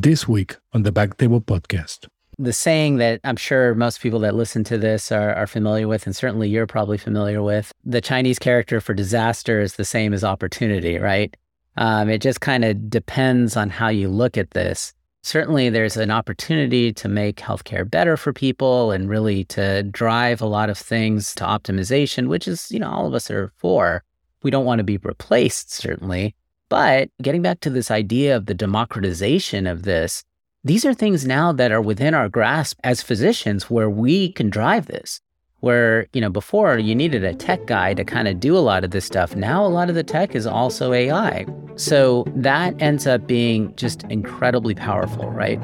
this week on the BackTable Podcast. The saying that I'm sure most people that listen to this are, are familiar with, and certainly you're probably familiar with the Chinese character for disaster is the same as opportunity, right? Um, it just kind of depends on how you look at this. Certainly, there's an opportunity to make healthcare better for people and really to drive a lot of things to optimization, which is, you know, all of us are for. We don't want to be replaced, certainly. But getting back to this idea of the democratization of this, these are things now that are within our grasp as physicians where we can drive this. Where, you know, before you needed a tech guy to kind of do a lot of this stuff. Now a lot of the tech is also AI. So that ends up being just incredibly powerful, right?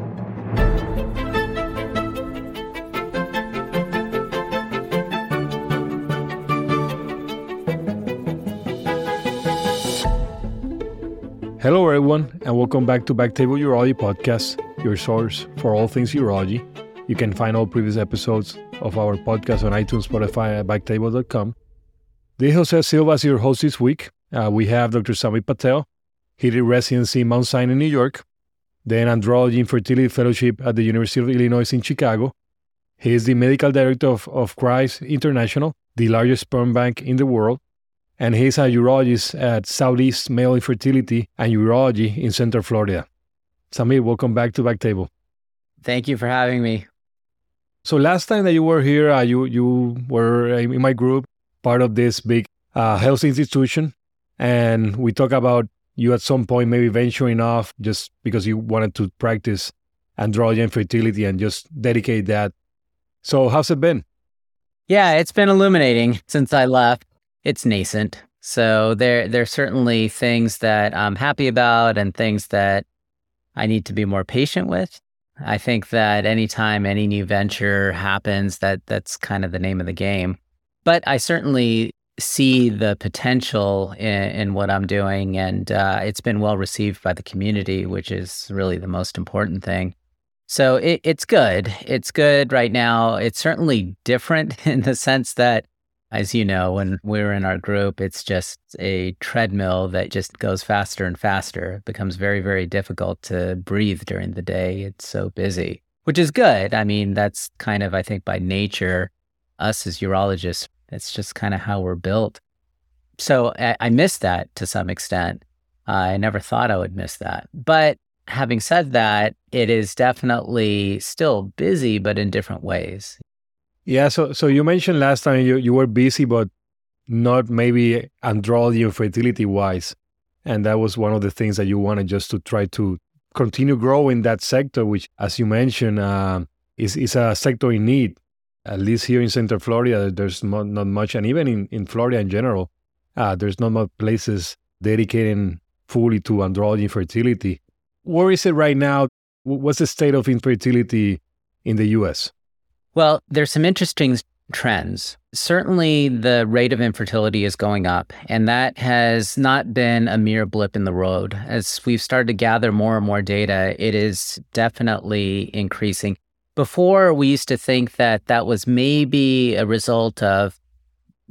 Hello, everyone, and welcome back to BackTable Urology Podcast, your source for all things urology. You can find all previous episodes of our podcast on iTunes, Spotify, and backtable.com. This Jose Silva is your host this week. Uh, we have Dr. Zamip Patel. He did residency in Mount Sinai, New York, then Andrology and Fertility Fellowship at the University of Illinois in Chicago. He is the medical director of, of International, the largest sperm bank in the world and he's a urologist at Southeast Male Infertility and Urology in Central Florida. Zamip, welcome back to BackTable. Thank you for having me. So last time that you were here, uh, you you were in my group, part of this big uh, health institution, and we talked about you at some point maybe venturing off just because you wanted to practice androgen fertility and just dedicate that. So how's it been? Yeah, it's been illuminating since I left it's nascent. So there there's certainly things that I'm happy about and things that I need to be more patient with. I think that anytime any new venture happens, that that's kind of the name of the game. But I certainly see the potential in, in what I'm doing, and uh, it's been well received by the community, which is really the most important thing. So it, it's good. It's good right now. It's certainly different in the sense that as you know, when we're in our group, it's just a treadmill that just goes faster and faster. It becomes very, very difficult to breathe during the day. It's so busy, which is good. I mean, that's kind of, I think, by nature, us as urologists, it's just kind of how we're built. So I, I miss that to some extent. Uh, I never thought I would miss that. But having said that, it is definitely still busy, but in different ways. Yeah, so so you mentioned last time you, you were busy, but not maybe andrology or fertility wise. And that was one of the things that you wanted just to try to continue growing that sector, which, as you mentioned, uh, is, is a sector in need. At least here in Central Florida, there's not, not much, and even in, in Florida in general, uh, there's not much places dedicating fully to andrology and fertility. Where is it right now? What's the state of infertility in the US? Well, there's some interesting trends. Certainly, the rate of infertility is going up, and that has not been a mere blip in the road. As we've started to gather more and more data, it is definitely increasing. Before, we used to think that that was maybe a result of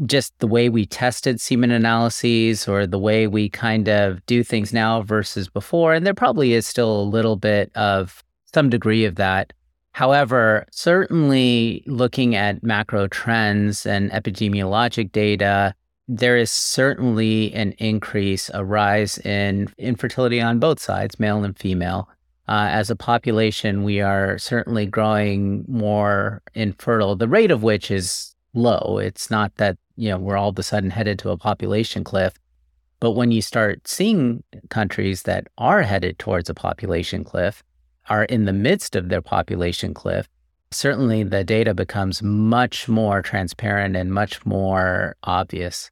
just the way we tested semen analyses or the way we kind of do things now versus before. And there probably is still a little bit of some degree of that. However, certainly looking at macro trends and epidemiologic data, there is certainly an increase, a rise in infertility on both sides, male and female. Uh, as a population, we are certainly growing more infertile, the rate of which is low. It's not that, you know, we're all of a sudden headed to a population cliff. But when you start seeing countries that are headed towards a population cliff, are in the midst of their population cliff, certainly the data becomes much more transparent and much more obvious.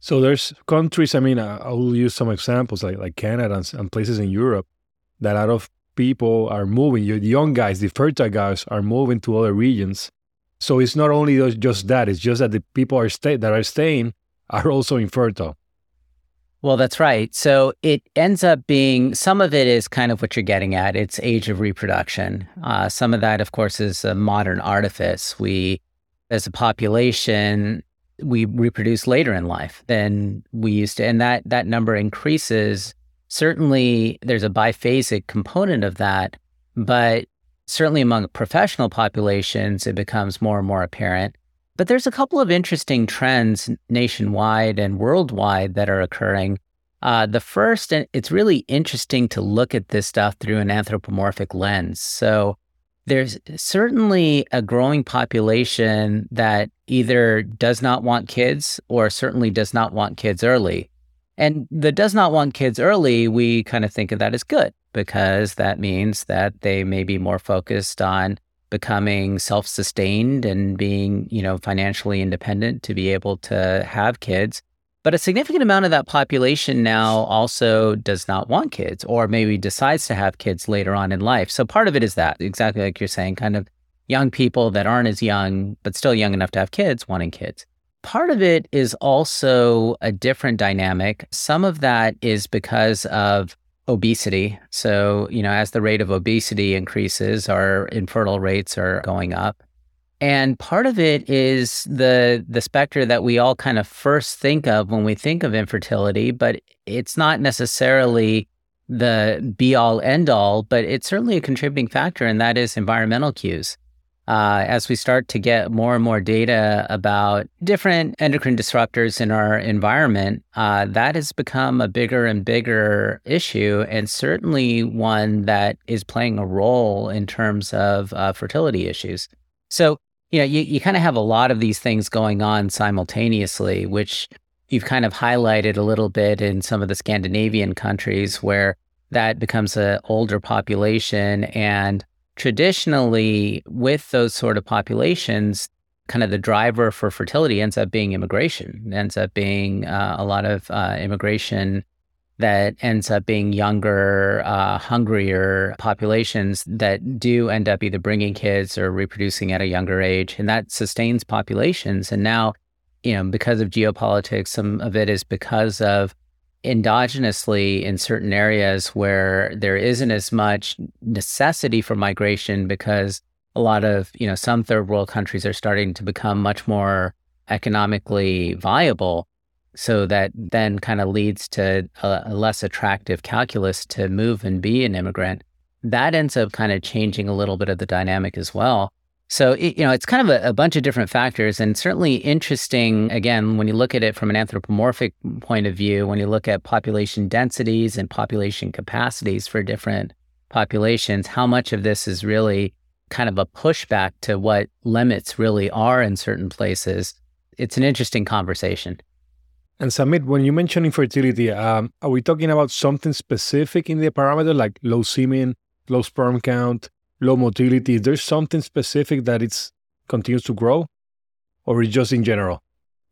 So there's countries. I mean, I will use some examples like like Canada and, and places in Europe that lot of people are moving. The young guys, the fertile guys, are moving to other regions. So it's not only just that; it's just that the people are stay that are staying are also infertile. Well, that's right. So it ends up being some of it is kind of what you're getting at. It's age of reproduction. Uh, some of that, of course, is a modern artifice. We, as a population, we reproduce later in life than we used to, and that that number increases certainly there's a biphasic component of that, but certainly among professional populations, it becomes more and more apparent. But there's a couple of interesting trends nationwide and worldwide that are occurring. Uh, the first, and it's really interesting to look at this stuff through an anthropomorphic lens. So there's certainly a growing population that either does not want kids or certainly does not want kids early. And the does not want kids early, we kind of think of that as good because that means that they may be more focused on becoming self-sustained and being, you know, financially independent to be able to have kids. But a significant amount of that population now also does not want kids or maybe decides to have kids later on in life. So part of it is that, exactly like you're saying, kind of young people that aren't as young, but still young enough to have kids wanting kids. Part of it is also a different dynamic. Some of that is because of obesity. So, you know, as the rate of obesity increases, our infertile rates are going up. And part of it is the the specter that we all kind of first think of when we think of infertility, but it's not necessarily the be all end all, but it's certainly a contributing factor, and that is environmental cues uh, as we start to get more and more data about different endocrine disruptors in our environment, uh, that has become a bigger and bigger issue, and certainly one that is playing a role in terms of uh, fertility issues. So, you know, you, you kind of have a lot of these things going on simultaneously, which you've kind of highlighted a little bit in some of the Scandinavian countries where that becomes an older population and traditionally, with those sort of populations, kind of the driver for fertility ends up being immigration, it ends up being uh, a lot of uh, immigration that ends up being younger, uh, hungrier populations that do end up either bringing kids or reproducing at a younger age. And that sustains populations. And now, you know, because of geopolitics, some of it is because of endogenously in certain areas where there isn't as much necessity for migration because a lot of, you know, some third world countries are starting to become much more economically viable. So that then kind of leads to a, a less attractive calculus to move and be an immigrant. That ends up kind of changing a little bit of the dynamic as well. So, you know, it's kind of a, a, bunch of different factors and certainly interesting, again, when you look at it from an anthropomorphic point of view, when you look at population densities and population capacities for different populations, how much of this is really kind of a pushback to what limits really are in certain places. It's an interesting conversation. And Zamip, when you mention infertility, um, are we talking about something specific in the parameter like low semen, low sperm count, low motility, is there something specific that it's continues to grow or is just in general?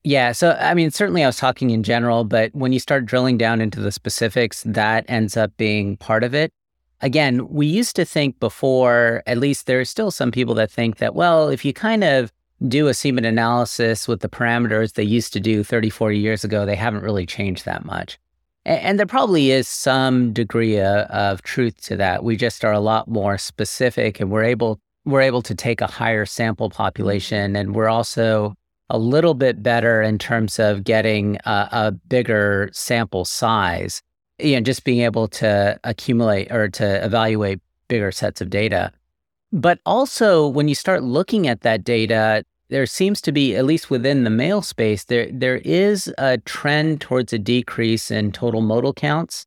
Yeah. So, I mean, certainly I was talking in general, but when you start drilling down into the specifics, that ends up being part of it. Again, we used to think before, at least there's still some people that think that, well, if you kind of do a semen analysis with the parameters they used to do 30, 40 years ago, they haven't really changed that much. And there probably is some degree of, of truth to that. We just are a lot more specific and we're able we're able to take a higher sample population and we're also a little bit better in terms of getting a, a bigger sample size. You know, just being able to accumulate or to evaluate bigger sets of data. But also when you start looking at that data, there seems to be, at least within the male space, there there is a trend towards a decrease in total motile counts.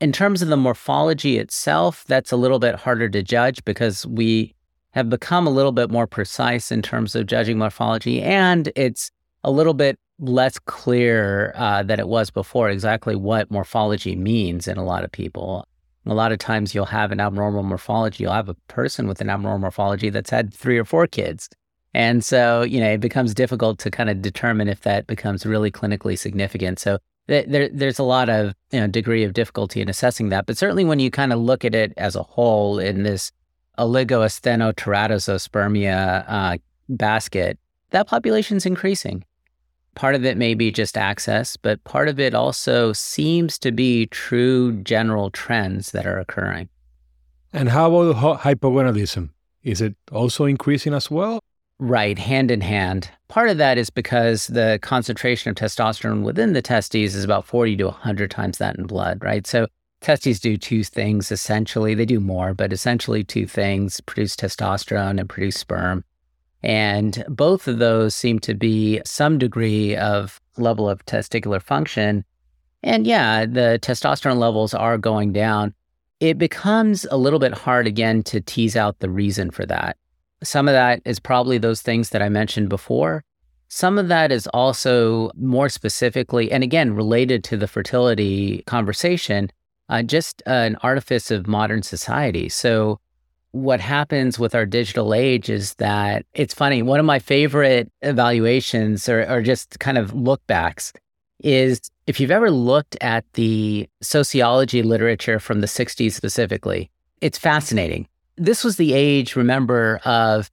In terms of the morphology itself, that's a little bit harder to judge because we have become a little bit more precise in terms of judging morphology, and it's a little bit less clear uh, than it was before exactly what morphology means in a lot of people. A lot of times you'll have an abnormal morphology. You'll have a person with an abnormal morphology that's had three or four kids and so, you know, it becomes difficult to kind of determine if that becomes really clinically significant. So there, there's a lot of you know, degree of difficulty in assessing that. But certainly when you kind of look at it as a whole in this oligoasthenoteratozoospermia uh, basket, that population's increasing. Part of it may be just access, but part of it also seems to be true general trends that are occurring. And how about hypogonadism? Is it also increasing as well? Right, hand in hand. Part of that is because the concentration of testosterone within the testes is about 40 to 100 times that in blood, right? So testes do two things essentially. They do more, but essentially two things produce testosterone and produce sperm. And both of those seem to be some degree of level of testicular function. And yeah, the testosterone levels are going down. It becomes a little bit hard again to tease out the reason for that. Some of that is probably those things that I mentioned before. Some of that is also more specifically, and again, related to the fertility conversation, uh, just an artifice of modern society. So, what happens with our digital age is that it's funny. One of my favorite evaluations or, or just kind of look backs is if you've ever looked at the sociology literature from the 60s specifically, it's fascinating. This was the age, remember, of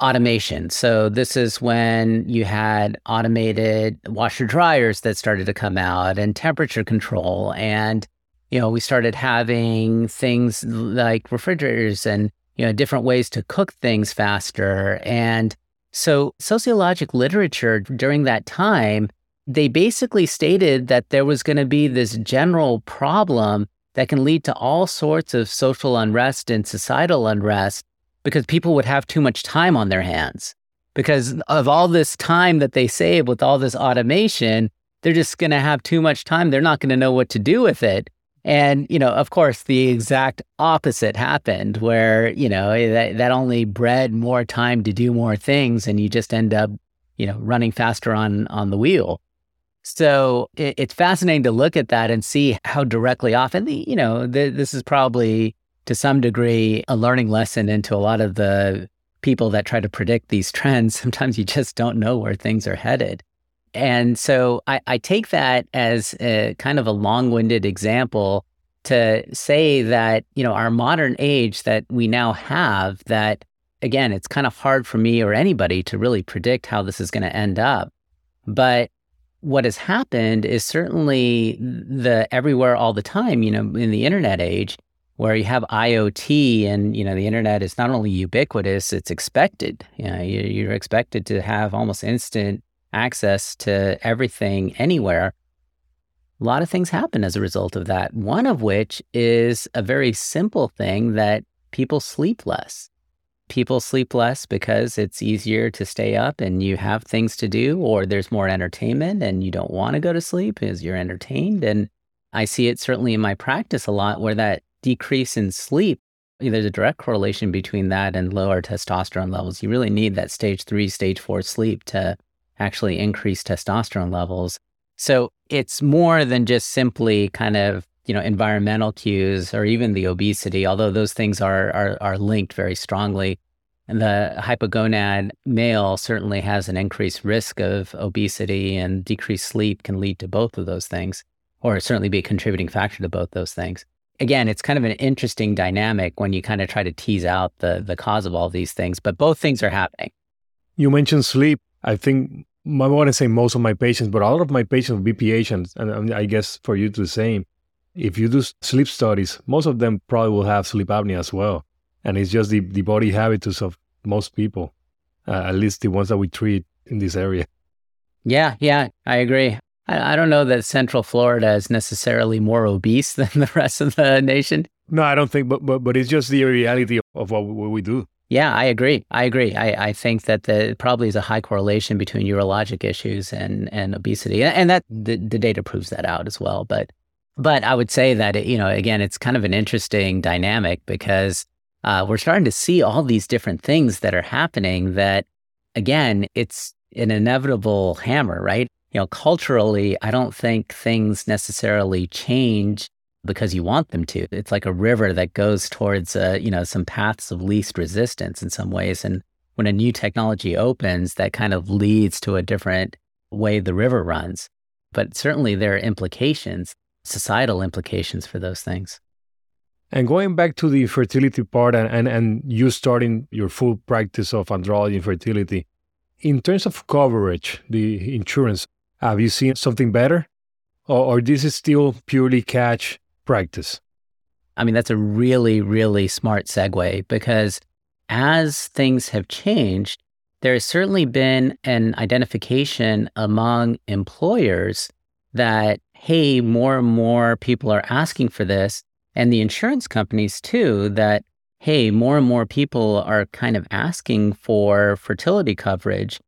automation. So this is when you had automated washer dryers that started to come out and temperature control and you know, we started having things like refrigerators and, you know, different ways to cook things faster. And so sociologic literature during that time, they basically stated that there was going to be this general problem that can lead to all sorts of social unrest and societal unrest because people would have too much time on their hands. Because of all this time that they save with all this automation, they're just going to have too much time. They're not going to know what to do with it. And, you know, of course, the exact opposite happened where, you know, eh, that, that only bred more time to do more things and you just end up, you know, running faster on on the wheel. So it, it's fascinating to look at that and see how directly off. And, the, you know, the, this is probably to some degree a learning lesson into a lot of the people that try to predict these trends. Sometimes you just don't know where things are headed. And so I, I take that as a kind of a long winded example to say that, you know, our modern age that we now have, that again, it's kind of hard for me or anybody to really predict how this is going to end up. But what has happened is certainly the everywhere all the time, you know, in the internet age, where you have IoT and you know the internet is not only ubiquitous, it's expected. You know, you're expected to have almost instant access to everything anywhere, a lot of things happen as a result of that. One of which is a very simple thing that people sleep less. People sleep less because it's easier to stay up and you have things to do, or there's more entertainment and you don't want to go to sleep because you're entertained. And I see it certainly in my practice a lot where that decrease in sleep, there's a direct correlation between that and lower testosterone levels. You really need that stage three, stage four sleep to actually increase testosterone levels. So it's more than just simply kind of you know environmental cues or even the obesity, although those things are are, are linked very strongly. And the hypogonad male certainly has an increased risk of obesity, and decreased sleep can lead to both of those things, or certainly be a contributing factor to both those things. Again, it's kind of an interesting dynamic when you kind of try to tease out the the cause of all these things, but both things are happening. You mentioned sleep. I think I want to say most of my patients, but a lot of my patients will be patients, and I guess for you the same. If you do sleep studies, most of them probably will have sleep apnea as well, and it's just the, the body habitus of most people, uh, at least the ones that we treat in this area. Yeah, yeah, I agree. I, I don't know that Central Florida is necessarily more obese than the rest of the nation. No, I don't think, but but but it's just the reality of what, what we do. Yeah, I agree. I agree. I, I think that there probably is a high correlation between urologic issues and, and obesity, and that the, the data proves that out as well. But but I would say that it, you know again, it's kind of an interesting dynamic because uh, we're starting to see all these different things that are happening. That again, it's an inevitable hammer, right? You know, culturally, I don't think things necessarily change because you want them to. It's like a river that goes towards, uh, you know, some paths of least resistance in some ways. And when a new technology opens, that kind of leads to a different way the river runs. But certainly there are implications, societal implications for those things. And going back to the fertility part and, and, and you starting your full practice of andrology and fertility, in terms of coverage, the insurance, have you seen something better? Or, or this is still purely catch practice? I mean, that's a really, really smart segue because as things have changed, there has certainly been an identification among employers that, hey, more and more people are asking for this, and the insurance companies too, that hey, more and more people are kind of asking for fertility coverage.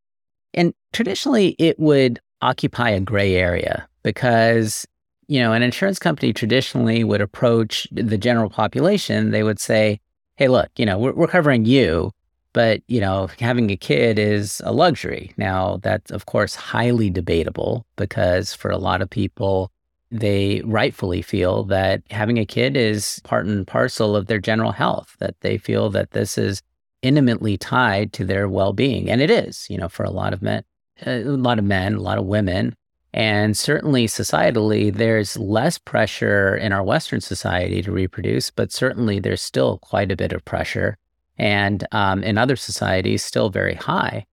And traditionally, it would occupy a gray area because, you know, an insurance company traditionally would approach the general population. They would say, hey, look, you know, we're, we're covering you, but, you know, having a kid is a luxury. Now, that's, of course, highly debatable because for a lot of people, they rightfully feel that having a kid is part and parcel of their general health, that they feel that this is intimately tied to their well-being and it is you know for a lot of men a lot of men a lot of women and certainly societally there's less pressure in our western society to reproduce but certainly there's still quite a bit of pressure and um, in other societies still very high.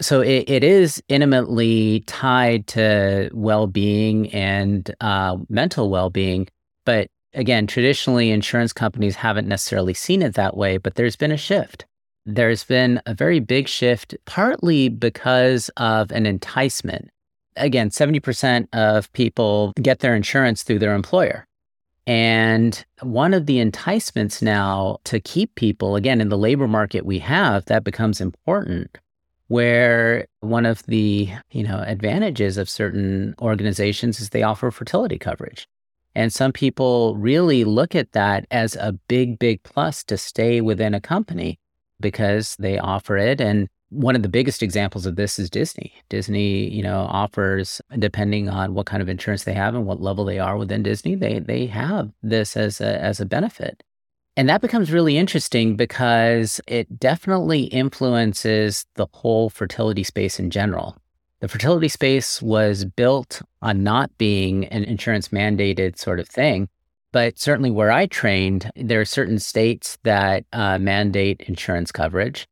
So it, it is intimately tied to well-being and uh, mental well-being. But again traditionally insurance companies haven't necessarily seen it that way but there's been a shift. There's been a very big shift partly because of an enticement. Again 70% of people get their insurance through their employer and one of the enticements now to keep people again in the labor market we have that becomes important where one of the you know advantages of certain organizations is they offer fertility coverage. And some people really look at that as a big big plus to stay within a company because they offer it. And one of the biggest examples of this is Disney. Disney, you know, offers depending on what kind of insurance they have and what level they are within Disney, they they have this as a as a benefit. And that becomes really interesting because it definitely influences the whole fertility space in general. The fertility space was built on not being an insurance mandated sort of thing. But certainly where I trained, there are certain states that uh, mandate insurance coverage,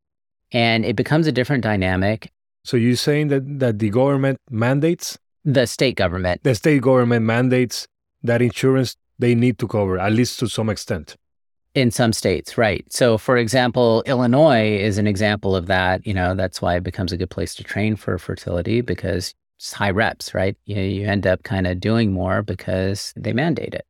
and it becomes a different dynamic. So you're saying that, that the government mandates? The state government. The state government mandates that insurance they need to cover, at least to some extent. In some states, right. So, for example, Illinois is an example of that. You know, that's why it becomes a good place to train for fertility because it's high reps, right? You, you end up kind of doing more because they mandate it.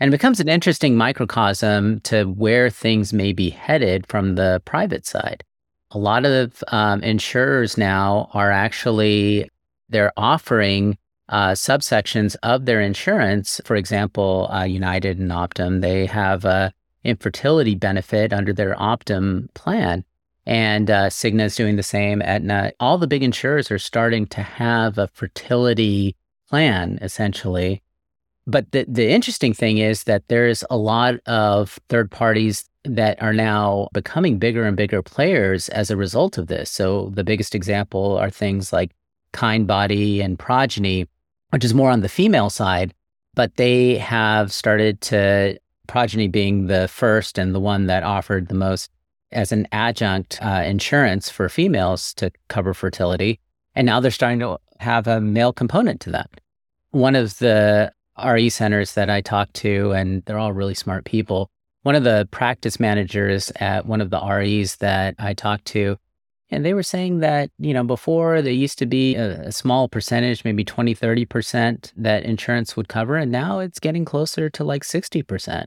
And it becomes an interesting microcosm to where things may be headed from the private side. A lot of um, insurers now are actually they're offering uh, subsections of their insurance. For example, uh, United and Optum, they have a infertility benefit under their Optum plan. And uh, Cigna is doing the same. Aetna, all the big insurers are starting to have a fertility plan, essentially. But the, the interesting thing is that there's a lot of third parties that are now becoming bigger and bigger players as a result of this. So the biggest example are things like Kindbody and Progyny, which is more on the female side, but they have started to Progyny being the first and the one that offered the most as an adjunct uh, insurance for females to cover fertility. And now they're starting to have a male component to that. One of the RE centers that I talked to, and they're all really smart people. One of the practice managers at one of the REs that I talked to, and they were saying that, you know, before there used to be a, a small percentage, maybe 20, 30% that insurance would cover. And now it's getting closer to like 60%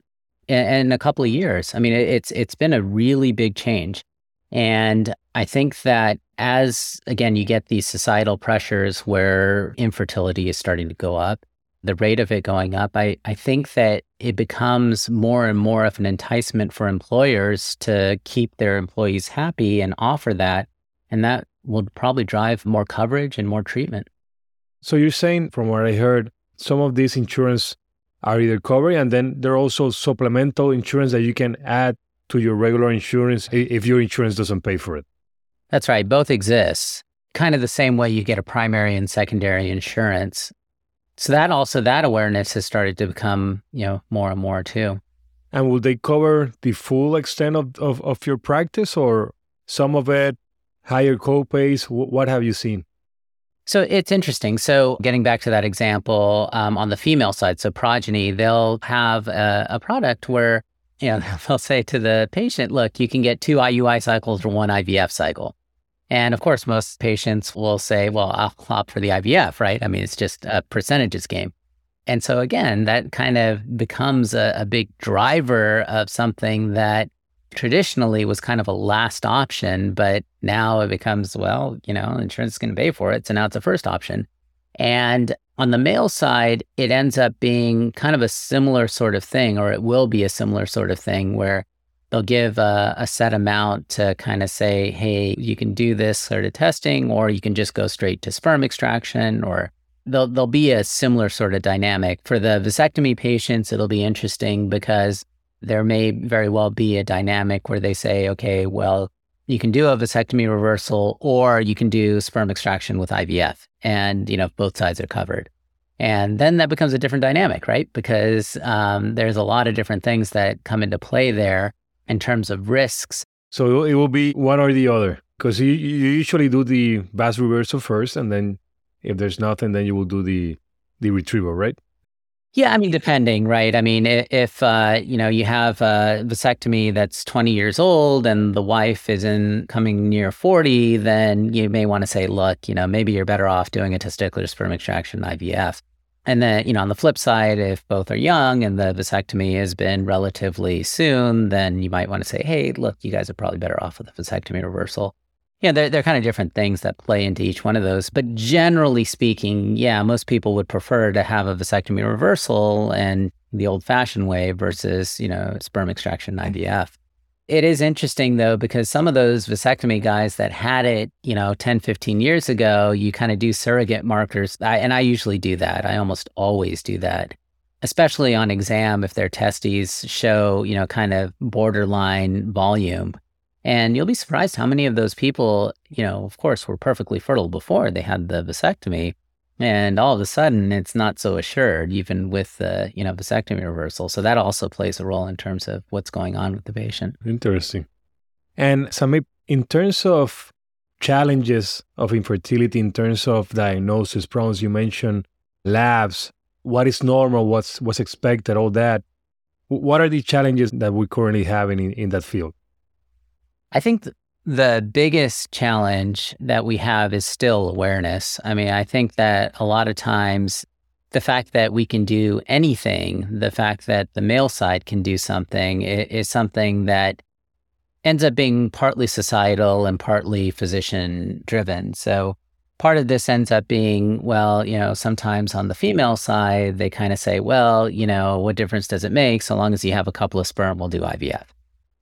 in a couple of years. I mean, it's it's been a really big change, and I think that as again you get these societal pressures where infertility is starting to go up, the rate of it going up, I I think that it becomes more and more of an enticement for employers to keep their employees happy and offer that, and that will probably drive more coverage and more treatment. So you're saying, from what I heard, some of these insurance are either covered, and then there are also supplemental insurance that you can add to your regular insurance if your insurance doesn't pay for it. That's right. Both exist. Kind of the same way you get a primary and secondary insurance. So that also that awareness has started to become, you know, more and more too. And will they cover the full extent of, of, of your practice or some of it, higher copays? What have you seen? So it's interesting. So getting back to that example um, on the female side, so Progyny, they'll have a, a product where you know they'll say to the patient, "Look, you can get two IUI cycles or one IVF cycle." And of course, most patients will say, "Well, I'll opt for the IVF, right? I mean, it's just a percentages game." And so again, that kind of becomes a, a big driver of something that traditionally was kind of a last option, but now it becomes, well, you know, insurance is going to pay for it. So now it's a first option. And on the male side, it ends up being kind of a similar sort of thing, or it will be a similar sort of thing where they'll give a, a set amount to kind of say, hey, you can do this sort of testing, or you can just go straight to sperm extraction, or there'll, there'll be a similar sort of dynamic. For the vasectomy patients, it'll be interesting because there may very well be a dynamic where they say, okay, well, you can do a vasectomy reversal or you can do sperm extraction with IVF. And, you know, both sides are covered. And then that becomes a different dynamic, right? Because um, there's a lot of different things that come into play there in terms of risks. So it will be one or the other because you, you usually do the vas reversal first, and then if there's nothing, then you will do the the retrieval, right? Yeah, I mean, depending, right? I mean, if uh, you know you have a vasectomy that's 20 years old and the wife is in coming near 40, then you may want to say, look, you know, maybe you're better off doing a testicular sperm extraction IVF. And then, you know, on the flip side, if both are young and the vasectomy has been relatively soon, then you might want to say, hey, look, you guys are probably better off with a vasectomy reversal yeah, they're, they're kind of different things that play into each one of those. But generally speaking, yeah, most people would prefer to have a vasectomy reversal and the old fashioned way versus, you know, sperm extraction mm. IVF. It is interesting though, because some of those vasectomy guys that had it, you know, 10, 15 years ago, you kind of do surrogate markers. I, and I usually do that. I almost always do that, especially on exam if their testes show, you know, kind of borderline volume and you'll be surprised how many of those people, you know, of course, were perfectly fertile before they had the vasectomy. And all of a sudden, it's not so assured, even with the, you know, vasectomy reversal. So that also plays a role in terms of what's going on with the patient. Interesting. And Zamip, in terms of challenges of infertility, in terms of diagnosis, problems, you mentioned labs, what is normal, what's what's expected, all that. What are the challenges that we currently have in, in that field? I think th- the biggest challenge that we have is still awareness. I mean, I think that a lot of times the fact that we can do anything, the fact that the male side can do something is, something that ends up being partly societal and partly physician driven. So part of this ends up being, well, you know, sometimes on the female side, they kind of say, well, you know, what difference does it make? So long as you have a couple of sperm, we'll do IVF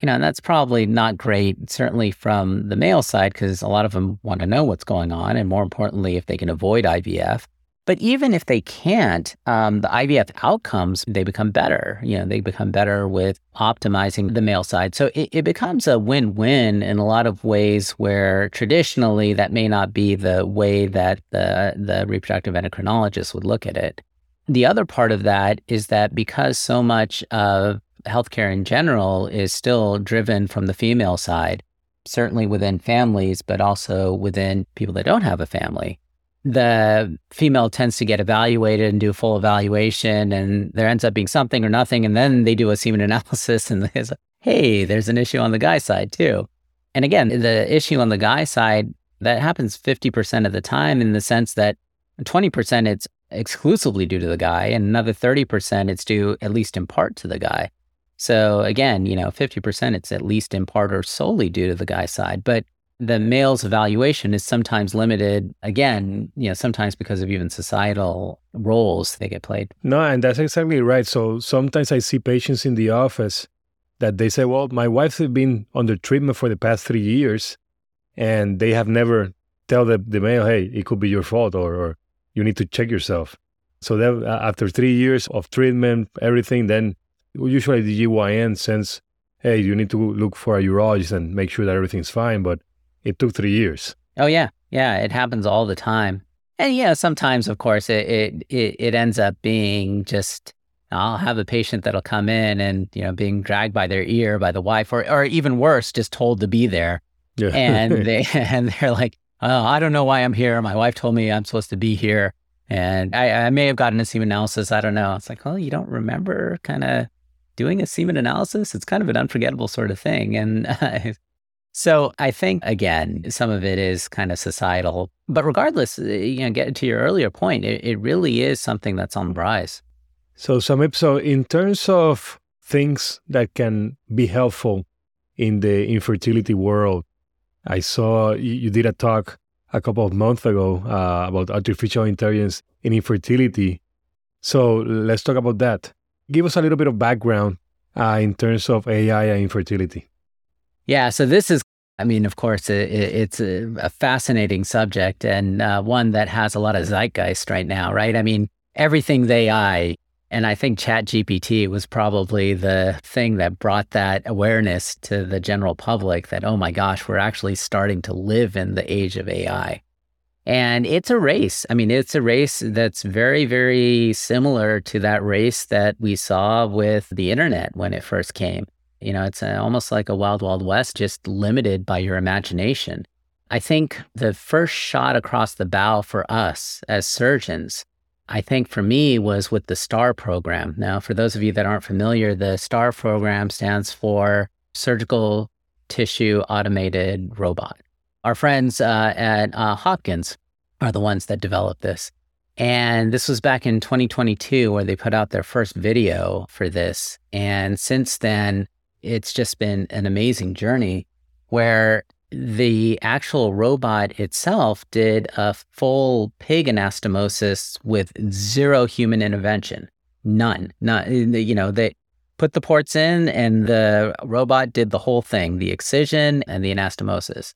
you know, and that's probably not great, certainly from the male side, because a lot of them want to know what's going on. And more importantly, if they can avoid IVF. But even if they can't, um, the IVF outcomes, they become better. You know, they become better with optimizing the male side. So it, it becomes a win win in a lot of ways where traditionally that may not be the way that the, the reproductive endocrinologist would look at it. The other part of that is that because so much of healthcare in general is still driven from the female side, certainly within families, but also within people that don't have a family. The female tends to get evaluated and do a full evaluation, and there ends up being something or nothing. And then they do a semen analysis, and there's, hey, there's an issue on the guy side too. And again, the issue on the guy side, that happens 50% of the time in the sense that 20% it's exclusively due to the guy, and another 30% it's due at least in part to the guy. So again, you know, 50% it's at least in part or solely due to the guy side. But the male's evaluation is sometimes limited again, you know, sometimes because of even societal roles they get played. No, and that's exactly right. So sometimes I see patients in the office that they say, well, my wife's been under treatment for the past three years and they have never tell the, the male, hey, it could be your fault or, or you need to check yourself. So then after three years of treatment, everything, then usually the GYN sends, hey, you need to look for a urologist and make sure that everything's fine. But it took three years. Oh yeah, yeah, it happens all the time. And yeah, sometimes of course it it it, it ends up being just I'll have a patient that'll come in and you know being dragged by their ear by the wife, or or even worse, just told to be there. Yeah. and they and they're like, oh, I don't know why I'm here. My wife told me I'm supposed to be here. And I, I may have gotten a semen analysis. I don't know. It's like, well, you don't remember kind of doing a semen analysis, it's kind of an unforgettable sort of thing. And uh, so I think, again, some of it is kind of societal. But regardless, uh, you know, get to your earlier point, it, it really is something that's on the rise. So, Zamip, so in terms of things that can be helpful in the infertility world, I saw you, you did a talk a couple of months ago uh, about artificial intelligence in infertility. So, let's talk about that. Give us a little bit of background uh, in terms of AI and infertility. Yeah, so this is I mean, of course, it, it's a, a, fascinating subject and uh, one that has a lot of zeitgeist right now, right? I mean, everything's AI. And I think ChatGPT was probably the thing that brought that awareness to the general public that, oh my gosh, we're actually starting to live in the age of AI. And it's a race. I mean, it's a race that's very, very similar to that race that we saw with the internet when it first came. You know, it's a, almost like a wild, wild west, just limited by your imagination. I think the first shot across the bow for us as surgeons, I think for me was with the STAR program. Now, for those of you that aren't familiar, the STAR program stands for Surgical Tissue Automated Robot. Our friends uh, at uh, Hopkins are the ones that developed this. And this was back in 2022 where they put out their first video for this. And since then, it's just been an amazing journey where the actual robot itself did a full pig anastomosis with zero human intervention. None. Not you know, they put the ports in and the robot did the whole thing, the excision and the anastomosis.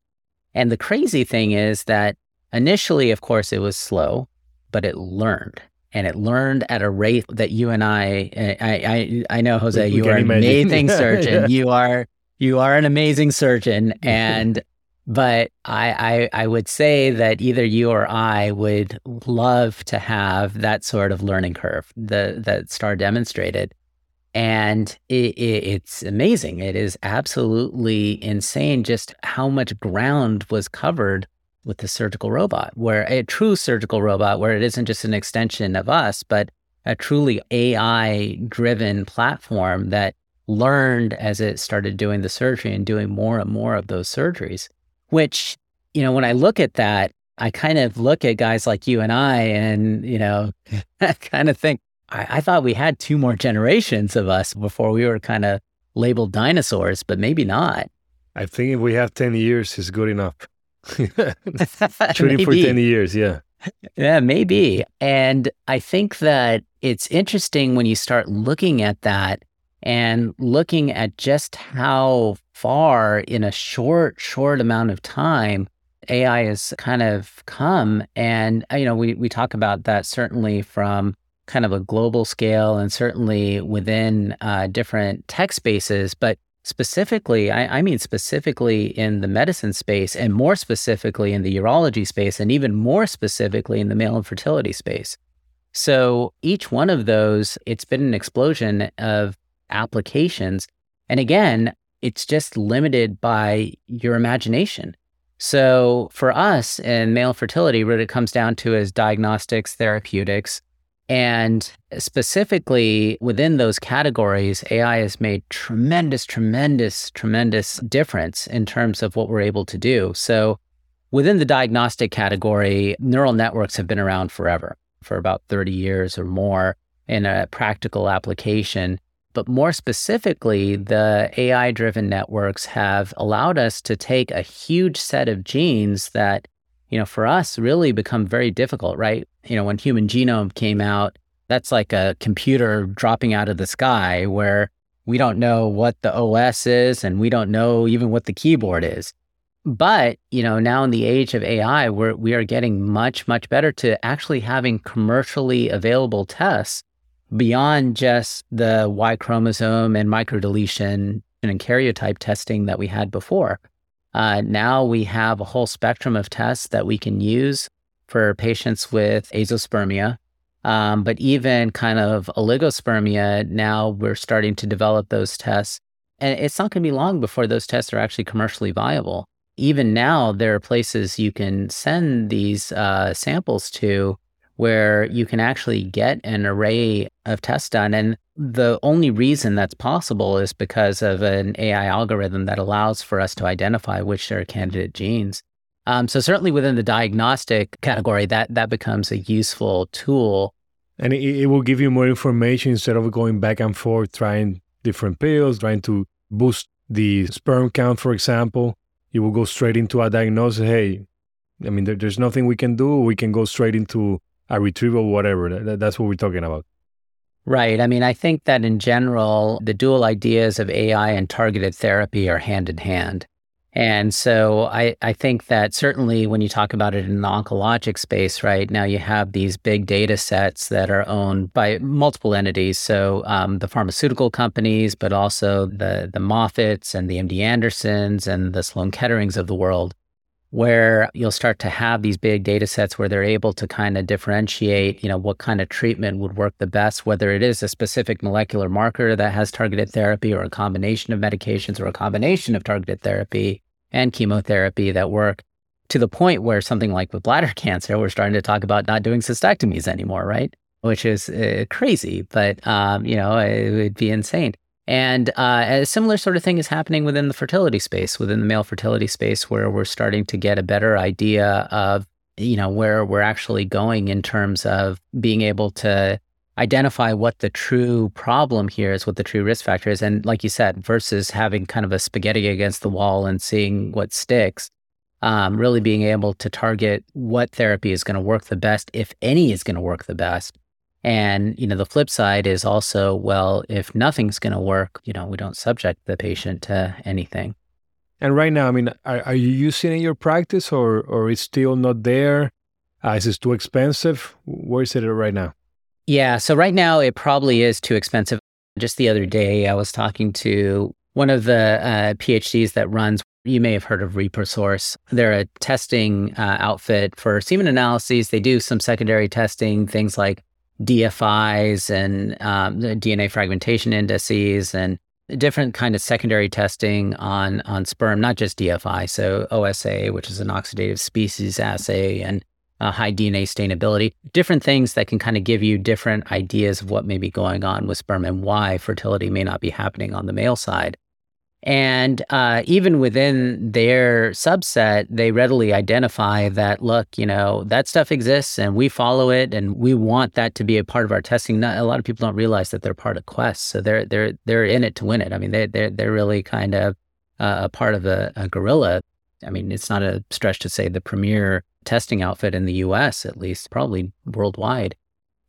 And the crazy thing is that initially, of course, it was slow, but it learned and it learned at a rate that you and I, eh, I, I, I know, Jose, we, we you are an amazing surgeon. yeah. You are, you are an amazing surgeon, and but I, I, I would say that either you or I would love to have that sort of learning curve the, that Star demonstrated. And it, it, it's amazing. It is absolutely insane just how much ground was covered with the surgical robot, where a true surgical robot, where it isn't just an extension of us, but a truly AI driven platform that learned as it started doing the surgery and doing more and more of those surgeries. Which, you know, when I look at that, I kind of look at guys like you and I and, you know, kind of think, I, I thought we had two more generations of us before we were kind of labeled dinosaurs, but maybe not. I think if we have 10 years, it's good enough. Shooting for 10 years, yeah. Yeah, maybe. And I think that it's interesting when you start looking at that and looking at just how far in a short, short amount of time AI has kind of come. And, uh, you know, we, we talk about that certainly from kind of a global scale and certainly within uh, different tech spaces. But specifically, I, I, mean specifically in the medicine space, and more specifically in the urology space, and even more specifically in the male infertility space. So each one of those, it's been an explosion of applications. And again, it's just limited by your imagination. So for us in male fertility, what it comes down to is diagnostics, therapeutics, and specifically within those categories, AI has made tremendous, tremendous, tremendous difference in terms of what we're able to do. So within the diagnostic category, neural networks have been around forever, for about 30 years or more in a practical application. But more specifically, the AI driven networks have allowed us to take a huge set of genes that you know, for us really become very difficult, right? You know, when human genome came out, that's like a computer dropping out of the sky where we don't know what the OS is and we don't know even what the keyboard is. But, you know, now in the age of AI, we're, we are getting much, much better to actually having commercially available tests beyond just the Y chromosome and microdeletion and karyotype testing that we had before. Uh, now we have a whole spectrum of tests that we can use for patients with azoospermia. Um, but even kind of oligospermia, now we're starting to develop those tests. And it's not going to be long before those tests are actually commercially viable. Even now, there are places you can send these uh, samples to where you can actually get an array of tests done. And the only reason that's possible is because of an AI algorithm that allows for us to identify which are candidate genes. Um, so certainly within the diagnostic category, that that becomes a useful tool. And it, it will give you more information instead of going back and forth trying different pills, trying to boost the sperm count, for example. You will go straight into a diagnosis. Hey, I mean, there, there's nothing we can do. We can go straight into a retrieval, whatever. That, that's what we're talking about. Right. I mean, I think that in general, the dual ideas of AI and targeted therapy are hand in hand. And so I, I think that certainly when you talk about it in the oncologic space, right now you have these big data sets that are owned by multiple entities. So um, the pharmaceutical companies, but also the the Moffitts and the MD Andersons and the Sloan Ketterings of the world where you'll start to have these big data sets where they're able to kind of differentiate, you know, what kind of treatment would work the best, whether it is a specific molecular marker that has targeted therapy or a combination of medications or a combination of targeted therapy and chemotherapy that work to the point where something like with bladder cancer, we're starting to talk about not doing cystectomies anymore, right? Which is uh, crazy, but um, you know, it would be insane. And uh, a similar sort of thing is happening within the fertility space, within the male fertility space, where we're starting to get a better idea of, you know, where we're actually going in terms of being able to identify what the true problem here is, what the true risk factor is. And like you said, versus having kind of a spaghetti against the wall and seeing what sticks, um, really being able to target what therapy is going to work the best, if any is going to work the best, and, you know, the flip side is also, well, if nothing's going to work, you know, we don't subject the patient to anything. And right now, I mean, are, are you using it in your practice or, or it's still not there? Uh, is it too expensive? Where is it right now? Yeah. So right now, it probably is too expensive. Just the other day, I was talking to one of the uh, PhDs that runs, you may have heard of ReproSource. They're a testing uh, outfit for semen analyses. They do some secondary testing, things like DFIs and um, DNA fragmentation indices and different kind of secondary testing on on sperm, not just DFI. So OSA, which is an oxidative species assay, and uh, high DNA stainability, different things that can kind of give you different ideas of what may be going on with sperm and why fertility may not be happening on the male side. And uh, even within their subset, they readily identify that, look, you know, that stuff exists and we follow it and we want that to be a part of our testing. Not, a lot of people don't realize that they're part of Quest. So they're, they're, they're in it to win it. I mean, they, they're, they're really kind of uh, a part of a, a gorilla. I mean, it's not a stretch to say the premier testing outfit in the US, at least, probably worldwide.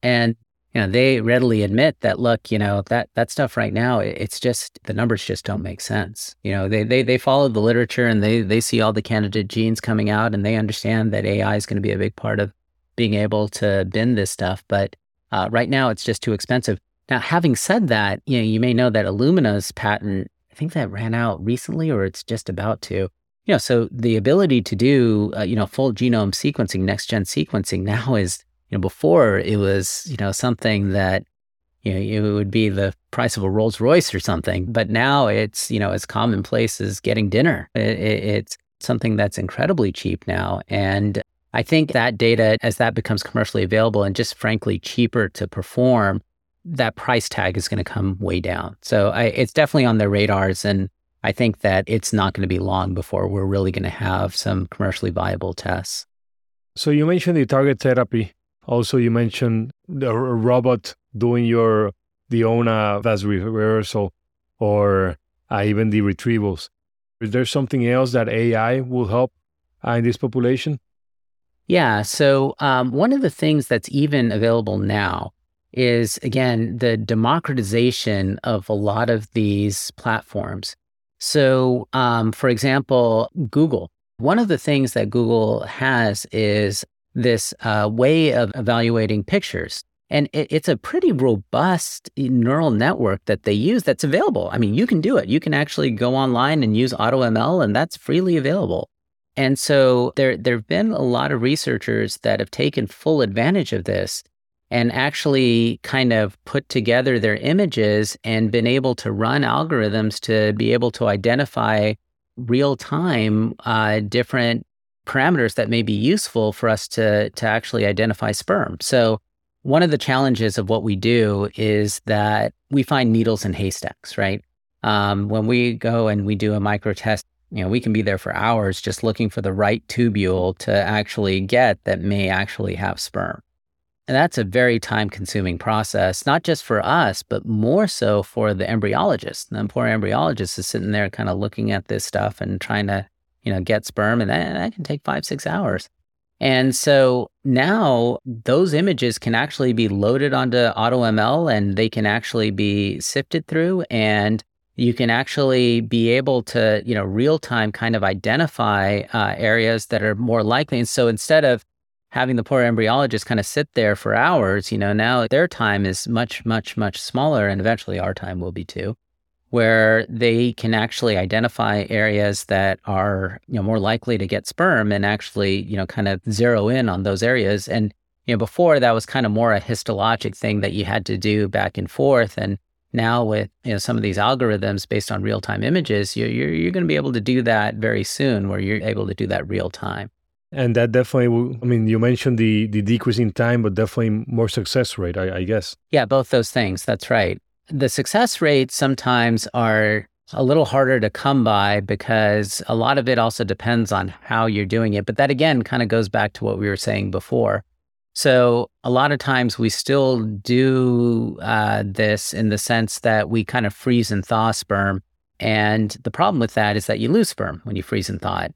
And you know, they readily admit that, look, you know, that, that stuff right now, it's just, the numbers just don't make sense. You know, they, they, they follow the literature and they, they see all the candidate genes coming out and they understand that AI is going to be a big part of being able to bend this stuff. But uh, right now it's just too expensive. Now, having said that, you know, you may know that Illumina's patent, I think that ran out recently or it's just about to. You know, so the ability to do, uh, you know, full genome sequencing, next gen sequencing now is you know, before it was, you know, something that, you know, it would be the price of a Rolls Royce or something. But now it's, you know, as commonplace as getting dinner. It, it, it's something that's incredibly cheap now. And I think that data, as that becomes commercially available and just frankly cheaper to perform, that price tag is going to come way down. So I, it's definitely on their radars. And I think that it's not going to be long before we're really going to have some commercially viable tests. So you mentioned the target therapy. Also, you mentioned the robot doing your the ONA as reversal or uh, even the retrievals. Is there something else that AI will help uh, in this population? Yeah. So, um, one of the things that's even available now is, again, the democratization of a lot of these platforms. So, um, for example, Google. One of the things that Google has is this uh, way of evaluating pictures. And it, it's a pretty robust neural network that they use that's available. I mean, you can do it. You can actually go online and use AutoML, and that's freely available. And so there, there have been a lot of researchers that have taken full advantage of this and actually kind of put together their images and been able to run algorithms to be able to identify real time uh, different parameters that may be useful for us to, to actually identify sperm. So, one of the challenges of what we do is that we find needles in haystacks, right? Um, when we go and we do a micro TESE, you know, we can be there for hours just looking for the right tubule to actually get that may actually have sperm. And that's a very time consuming process, not just for us, but more so for the embryologist. The poor embryologist is sitting there kind of looking at this stuff and trying to, you know, get sperm, and that, that can take five, six hours. And so now those images can actually be loaded onto AutoML and they can actually be sifted through and you can actually be able to, you know, real time kind of identify uh, areas that are more likely. And so instead of having the poor embryologist kind of sit there for hours, you know, now their time is much, much, much smaller. And eventually our time will be too where they can actually identify areas that are you know more likely to get sperm and actually you know kind of zero in on those areas and you know before that was kind of more a histologic thing that you had to do back and forth and now with you know some of these algorithms based on real-time images you're, you're, you're going to be able to do that very soon where you're able to do that real time and that definitely will, i mean you mentioned the the decrease in time but definitely more success rate I, I guess yeah both those things that's right the success rates sometimes are a little harder to come by because a lot of it also depends on how you're doing it. But that again kind of goes back to what we were saying before. So a lot of times we still do uh, this in the sense that we kind of freeze and thaw sperm. And the problem with that is that you lose sperm when you freeze and thaw it.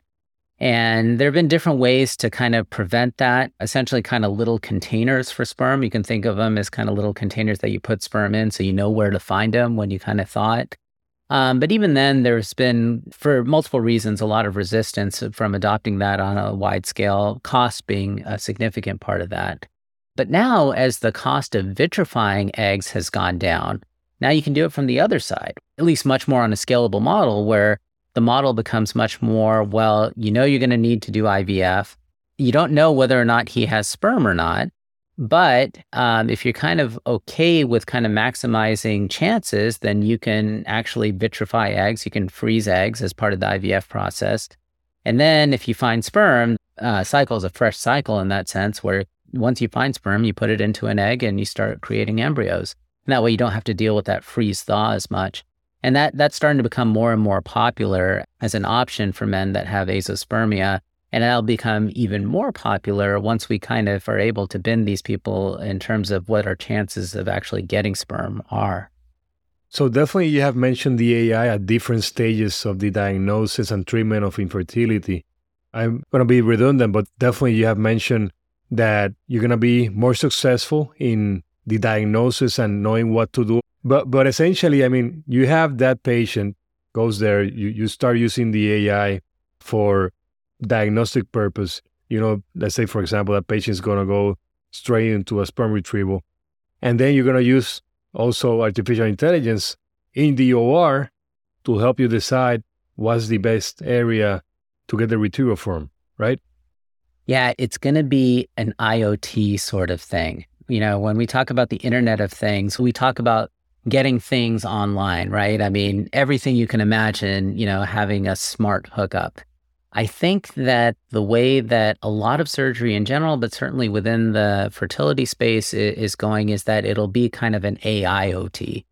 And there have been different ways to kind of prevent that. Essentially, kind of little containers for sperm. You can think of them as kind of little containers that you put sperm in so you know where to find them when you kind of it. Um, but even then, there's been, for multiple reasons, a lot of resistance from adopting that on a wide scale, cost being a significant part of that. But now, as the cost of vitrifying eggs has gone down, now you can do it from the other side, at least much more on a scalable model where the model becomes much more well, you know, you're going to need to do IVF. You don't know whether or not he has sperm or not. But um, if you're kind of okay with kind of maximizing chances, then you can actually vitrify eggs. You can freeze eggs as part of the IVF process. And then if you find sperm, uh, cycle is a fresh cycle in that sense, where once you find sperm, you put it into an egg and you start creating embryos. And that way you don't have to deal with that freeze thaw as much. And that that's starting to become more and more popular as an option for men that have azoospermia. And that'll become even more popular once we kind of are able to bend these people in terms of what our chances of actually getting sperm are. So definitely you have mentioned the AI at different stages of the diagnosis and treatment of infertility. I'm going to be redundant, but definitely you have mentioned that you're going to be more successful in the diagnosis and knowing what to do but but essentially, I mean, you have that patient goes there, you, you start using the AI for diagnostic purpose. You know, let's say for example, that patient is gonna go straight into a sperm retrieval. And then you're gonna use also artificial intelligence in the OR to help you decide what's the best area to get the retrieval from, right? Yeah, it's going to be an IoT sort of thing. You know, when we talk about the Internet of Things, we talk about getting things online, right? I mean, everything you can imagine, you know, having a smart hookup. I think that the way that a lot of surgery in general, but certainly within the fertility space is going is that it'll be kind of an AIoT.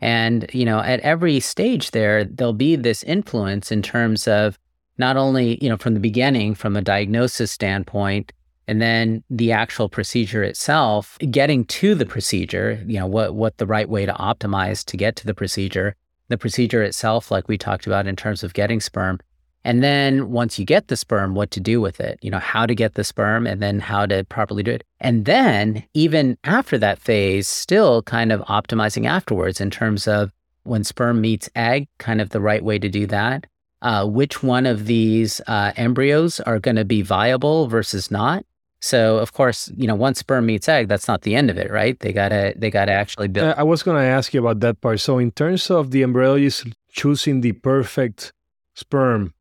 And, you know, at every stage there, there'll be this influence in terms of not only, you know, from the beginning, from a diagnosis standpoint, and then the actual procedure itself getting to the procedure you know what what the right way to optimize to get to the procedure the procedure itself like we talked about in terms of getting sperm. And then once you get the sperm what to do with it you know how to get the sperm and then how to properly do it. And then even after that phase still kind of optimizing afterwards in terms of when sperm meets egg kind of the right way to do that. Uh, which one of these uh, embryos are going to be viable versus not so of course, you know, once sperm meets egg, that's not the end of it, right? They gotta they gotta actually build. I was gonna ask you about that part. So in terms of the embryologist choosing the perfect sperm,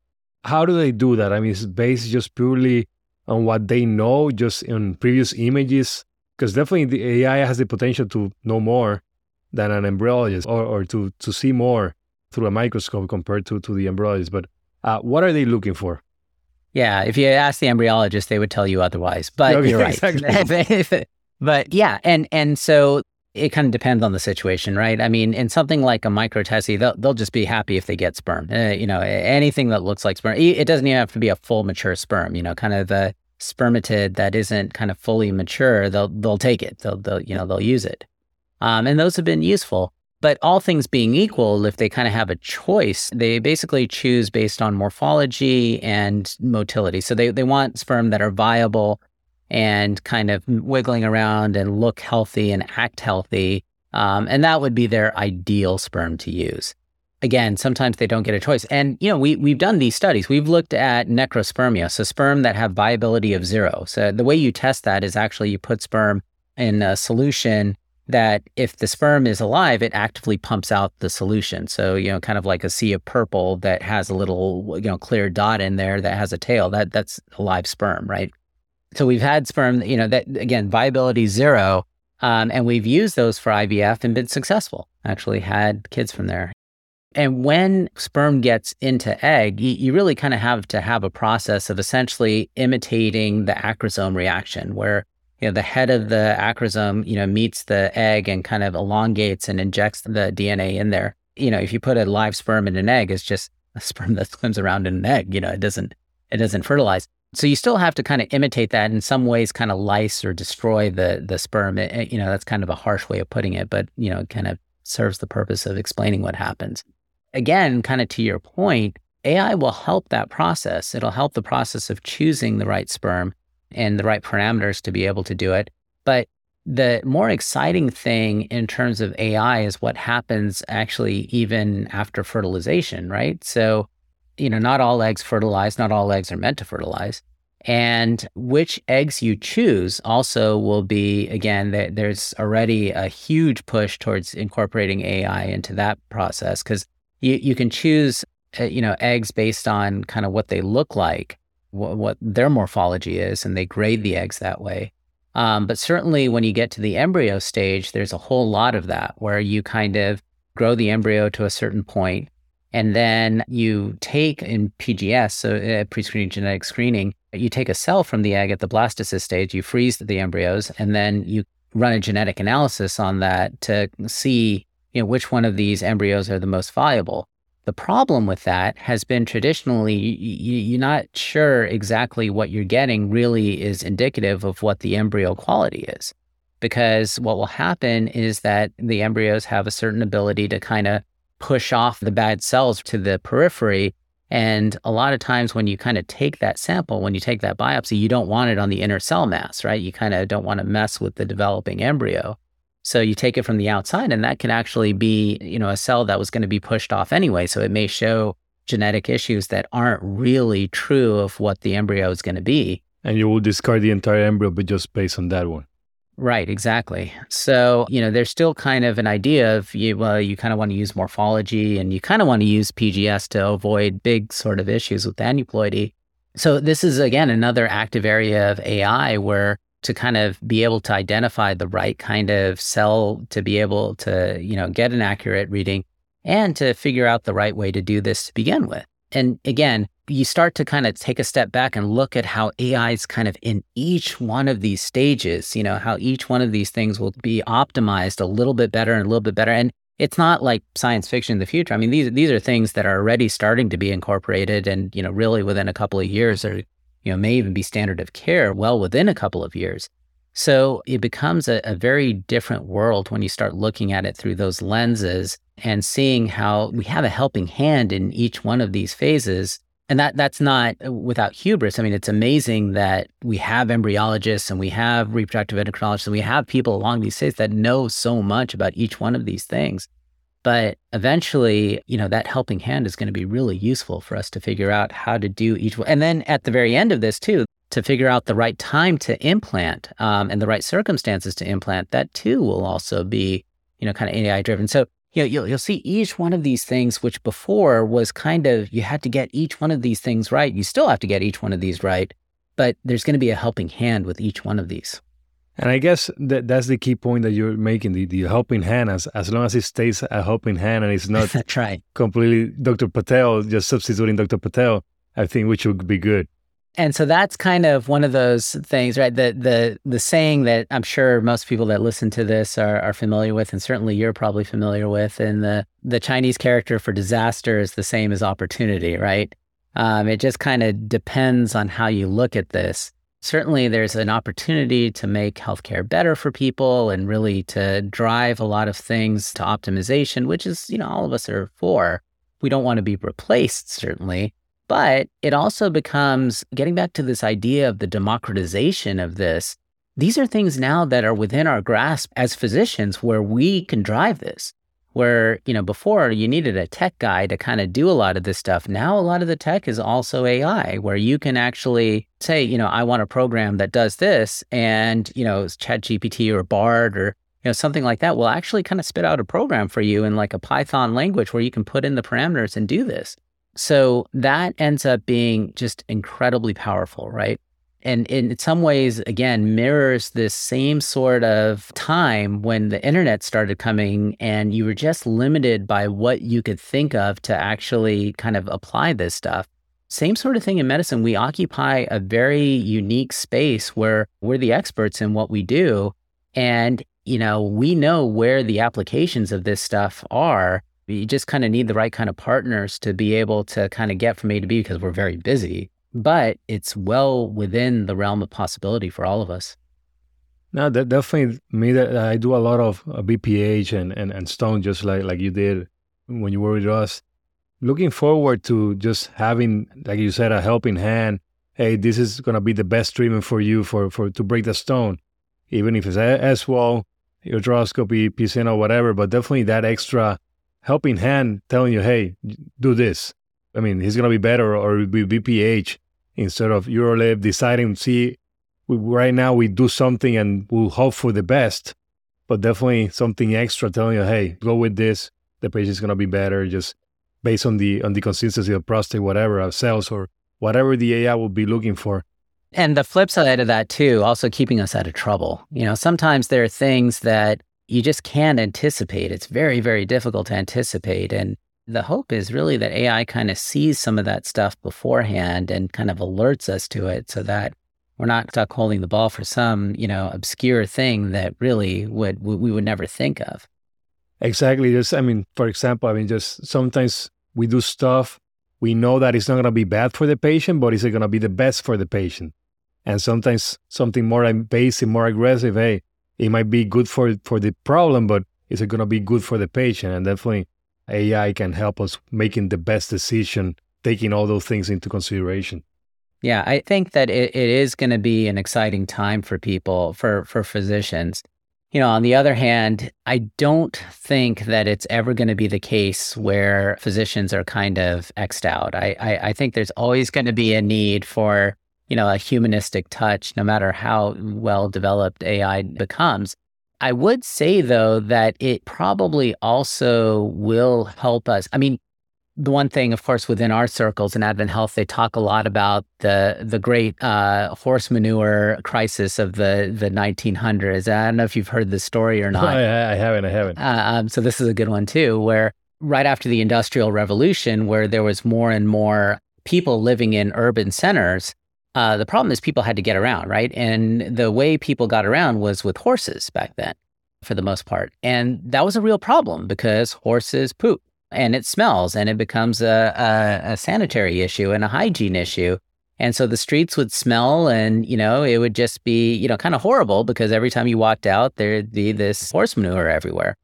how do they do that? I mean, it's based just purely on what they know, just in previous images. Because definitely the AI has the potential to know more than an embryologist, or, or to to see more through a microscope compared to to the embryologist. But uh, what are they looking for? Yeah, if you ask the embryologist, they would tell you otherwise. But okay, you're right. Exactly. but yeah, and and so it kind of depends on the situation, right? I mean, in something like a microTESE, they'll they'll just be happy if they get sperm. Uh, you know, anything that looks like sperm. It doesn't even have to be a full mature sperm. You know, kind of the spermatid that isn't kind of fully mature, they'll they'll take it. They'll they'll you know they'll use it, um, and those have been useful. But all things being equal, if they kind of have a choice, they basically choose based on morphology and motility. So they, they want sperm that are viable and kind of wiggling around and look healthy and act healthy. Um, and that would be their ideal sperm to use. Again, sometimes they don't get a choice. And, you know, we, we've done these studies. We've looked at necrospermia, so sperm that have viability of zero. So the way you test that is actually you put sperm in a solution that if the sperm is alive, it actively pumps out the solution. So, you know, kind of like a sea of purple that has a little, you know, clear dot in there that has a tail. That that's a live sperm, right? So we've had sperm, you know, that again, viability zero. Um, and we've used those for IVF and been successful, actually had kids from there. And when sperm gets into egg, you, you really kind of have to have a process of essentially imitating the acrosome reaction where you know, the head of the acrosome, you know, meets the egg and kind of elongates and injects the DNA in there. You know, if you put a live sperm in an egg, it's just a sperm that swims around in an egg. You know, it doesn't it doesn't fertilize. So you still have to kind of imitate that in some ways, kind of lyse or destroy the the sperm. It, you know, that's kind of a harsh way of putting it, but you know, it kind of serves the purpose of explaining what happens. Again, kind of to your point, AI will help that process. It'll help the process of choosing the right sperm and the right parameters to be able to do it. But the more exciting thing in terms of AI is what happens actually even after fertilization, right? So, you know, not all eggs fertilize, not all eggs are meant to fertilize. And which eggs you choose also will be, again, there's already a huge push towards incorporating AI into that process because you, you can choose, uh, you know, eggs based on kind of what they look like what, what their morphology is, and they grade the eggs that way. Um, but certainly, when you get to the embryo stage, there's a whole lot of that where you kind of grow the embryo to a certain point, and then you take in PGS, so uh, pre-screening genetic screening, you take a cell from the egg at the blastocyst stage, you freeze the embryos, and then you run a genetic analysis on that to see you know which one of these embryos are the most viable. The problem with that has been traditionally you, are not sure exactly what you're getting really is indicative of what the embryo quality is. Because what will happen is that the embryos have a certain ability to kind of push off the bad cells to the periphery. And a lot of times when you kind of take that sample, when you take that biopsy, you don't want it on the inner cell mass, right? You kind of don't want to mess with the developing embryo. So you take it from the outside, and that can actually be, you know, a cell that was going to be pushed off anyway. So it may show genetic issues that aren't really true of what the embryo is going to be. And you will discard the entire embryo, but just based on that one. Right, exactly. So, you know, there's still kind of an idea of you, well, you kind of want to use morphology and you kind of want to use PGS to avoid big sort of issues with aneuploidy. So, this is again another active area of AI where to kind of be able to identify the right kind of cell to be able to, you know, get an accurate reading and to figure out the right way to do this to begin with. And again, you start to kind of take a step back and look at how AI is kind of in each one of these stages, you know, how each one of these things will be optimized a little bit better and a little bit better. And it's not like science fiction in the future. I mean, these these are things that are already starting to be incorporated and, you know, really within a couple of years are you know, may even be standard of care well within a couple of years. So it becomes a, a, very different world when you start looking at it through those lenses and seeing how we have a helping hand in each one of these phases. And that that's not uh, without hubris. I mean, it's amazing that we have embryologists and we have reproductive endocrinologists and we have people along these stages that know so much about each one of these things. But eventually, you know, that helping hand is going to be really useful for us to figure out how to do each one. And then at the very end of this, too, to figure out the right time to implant um, and the right circumstances to implant, that too will also be, you know, kind of AI driven. So, you know, you'll, you'll see each one of these things, which before was kind of, you had to get each one of these things right. You still have to get each one of these right, but there's going to be a helping hand with each one of these. And I guess that that's the key point that you're making the, the helping hand, as, as long as it stays a helping hand and it's not right. completely Dr. Patel, just substituting Dr. Patel, I think which would be good. And so that's kind of one of those things, right? The the the saying that I'm sure most people that listen to this are, are familiar with, and certainly you're probably familiar with. And the the Chinese character for disaster is the same as opportunity, right? Um, it just kind of depends on how you look at this. Certainly there's an opportunity to make healthcare better for people and really to drive a lot of things to optimization, which is, you know, all of us are for. We don't want to be replaced, certainly. But it also becomes getting back to this idea of the democratization of this. These are things now that are within our grasp as physicians where we can drive this where you know before you needed a tech guy to kind of do a lot of this stuff. Now a lot of the tech is also ai where you can actually say you know i want a program that does this and you know chat gpt or bard or you know something like that will actually kind of spit out a program for you in like a python language where you can put in the parameters and do this. So that ends up being just incredibly powerful right and in some ways again mirrors this same sort of time when the internet started coming and you were just limited by what you could think of to actually kind of apply this stuff. Same sort of thing in medicine. We occupy a very unique space where we're the experts in what we do and you know we know where the applications of this stuff are. You just kind of need the right kind of partners to be able to kind of get from a to b because we're very busy but it's well within the realm of possibility for all of us. No, that definitely me. That I do a lot of uh, BPH and, and and stone, just like like you did when you were with us. Looking forward to just having, like you said, a helping hand. Hey, this is gonna be the best treatment for you for for to break the stone, even if it's as well, arthroscopy, PCN, or whatever. But definitely that extra helping hand telling you, hey, do this. I mean, he's gonna be better or it'll be BPH instead of UroLift deciding, see, we, right now we do something and we'll hope for the best, but definitely something extra telling you, hey, go with this. The patient's gonna be better just based on the on the consistency of prostate, whatever, of cells or whatever the AI will be looking for. And the flip side of that too, also keeping us out of trouble. You know, sometimes there are things that you just can't anticipate. It's very, very difficult to anticipate. And the hope is really that AI kind of sees some of that stuff beforehand and kind of alerts us to it so that we're not stuck holding the ball for some, you know, obscure thing that really would we would never think of. Exactly. Just I mean, for example, I mean just sometimes we do stuff we know that it's not going to be bad for the patient, but is it going to be the best for the patient? And sometimes something more invasive, more aggressive, hey, it might be good for for the problem, but is it going to be good for the patient? And definitely AI can help us making the best decision, taking all those things into consideration. Yeah, I think that it, it is going to be an exciting time for people, for for physicians. You know, on the other hand, I don't think that it's ever going to be the case where physicians are kind of xed out. I, I, I think there's always going to be a need for, you know, a humanistic touch, no matter how well developed AI becomes. I would say though that it probably also will help us. I mean, the one thing, of course, within our circles in Advent Health, they talk a lot about the the great uh, horse manure crisis of the the 1900s. I don't know if you've heard this story or not. I, I haven't. I haven't. Uh, um, so this is a good one too, where right after the Industrial Revolution, where there was more and more people living in urban centers, uh, the problem is people had to get around, right? And the way people got around was with horses back then, for the most part. And that was a real problem because horses poop and it smells and it becomes a, a, a sanitary issue and a hygiene issue. And so the streets would smell and, you know, it would just be, you know, kind of horrible because every time you walked out, there'd be this horse manure everywhere.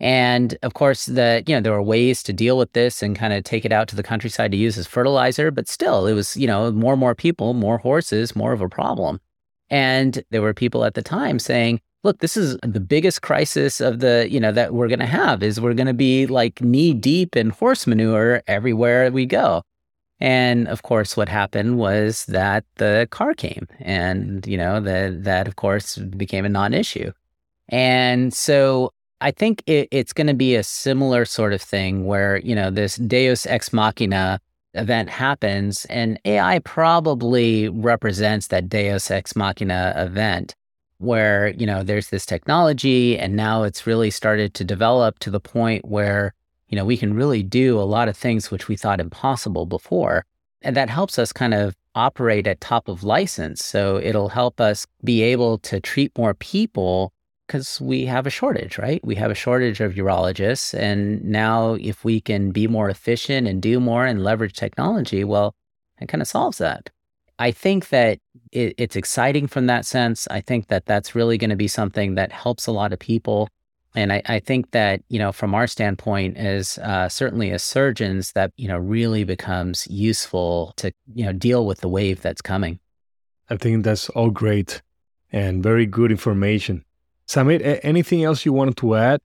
And of course, the you know there were ways to deal with this and kind of take it out to the countryside to use as fertilizer, but still, it was you know more and more people, more horses, more of a problem. And there were people at the time saying, "Look, this is the biggest crisis of the you know that we're going to have is we're going to be like knee deep in horse manure everywhere we go." And of course, what happened was that the car came, and you know that that of course became a non-issue. And so I think it, it's going to be a similar sort of thing where, you know, this Deus ex machina event happens and AI probably represents that Deus ex machina event where, you know, there's this technology and now it's really started to develop to the point where, you know, we can really do a lot of things which we thought impossible before. And that helps us kind of operate at top of license. So it'll help us be able to treat more people because we have a shortage, right? We have a shortage of urologists. And now, if we can be more efficient and do more and leverage technology, well, it kind of solves that. I think that it, it's exciting from that sense. I think that that's really going to be something that helps a lot of people. And I, I think that, you know, from our standpoint as uh, certainly as surgeons, that, you know, really becomes useful to, you know, deal with the wave that's coming. I think that's all great and very good information. Zamip, anything else you wanted to add?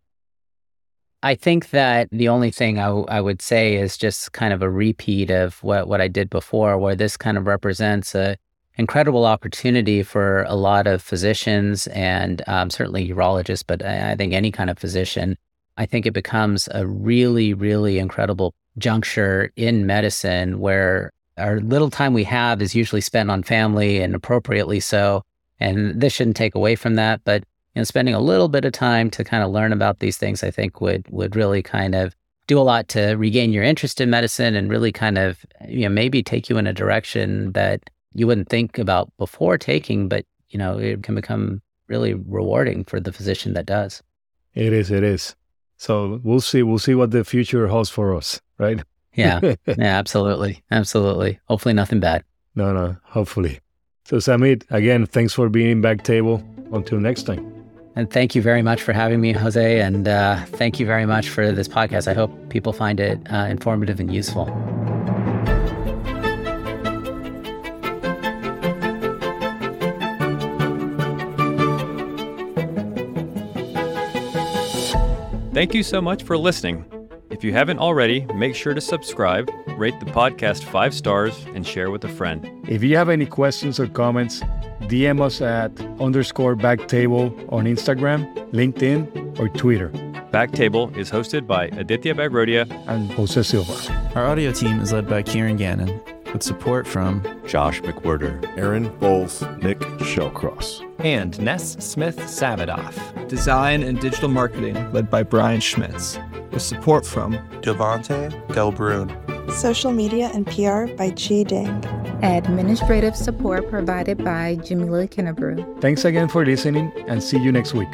I think that the only thing I, w- I would say is just kind of a repeat of what, what I did before, where this kind of represents a incredible opportunity for a lot of physicians and um, certainly urologists, but I, I think any kind of physician. I think it becomes a really, really incredible juncture in medicine where our little time we have is usually spent on family and appropriately so. And this shouldn't take away from that. But you know, spending a little bit of time to kind of learn about these things, I think would would really kind of do a lot to regain your interest in medicine and really kind of you know maybe take you in a direction that you wouldn't think about before taking, but you know it can become really rewarding for the physician that does. It is. It is. So we'll see. We'll see what the future holds for us, right? Yeah. yeah. Absolutely. Absolutely. Hopefully, nothing bad. No. No. Hopefully. So Zamip, again, thanks for being in BackTable. Until next time. And thank you very much for having me, Jose. And uh, thank you very much for this podcast. I hope people find it uh, informative and useful. Thank you so much for listening. If you haven't already, make sure to subscribe, rate the podcast five stars, and share with a friend. If you have any questions or comments, DM us at underscore backtable on Instagram, LinkedIn, or Twitter. Backtable is hosted by Aditya Bagrodia and Jose Silva. Our audio team is led by Kieran Gannon, with support from Josh McWhirter, Aaron Bowles, Nick Shellcross, and Ness Smith Savadoff. Design and digital marketing led by Brian Schmitz, with support from Devante Delbrun. Social media and PR by Chi Ding. Administrative support provided by Jamila Kennebrew. Thanks again for listening and see you next week.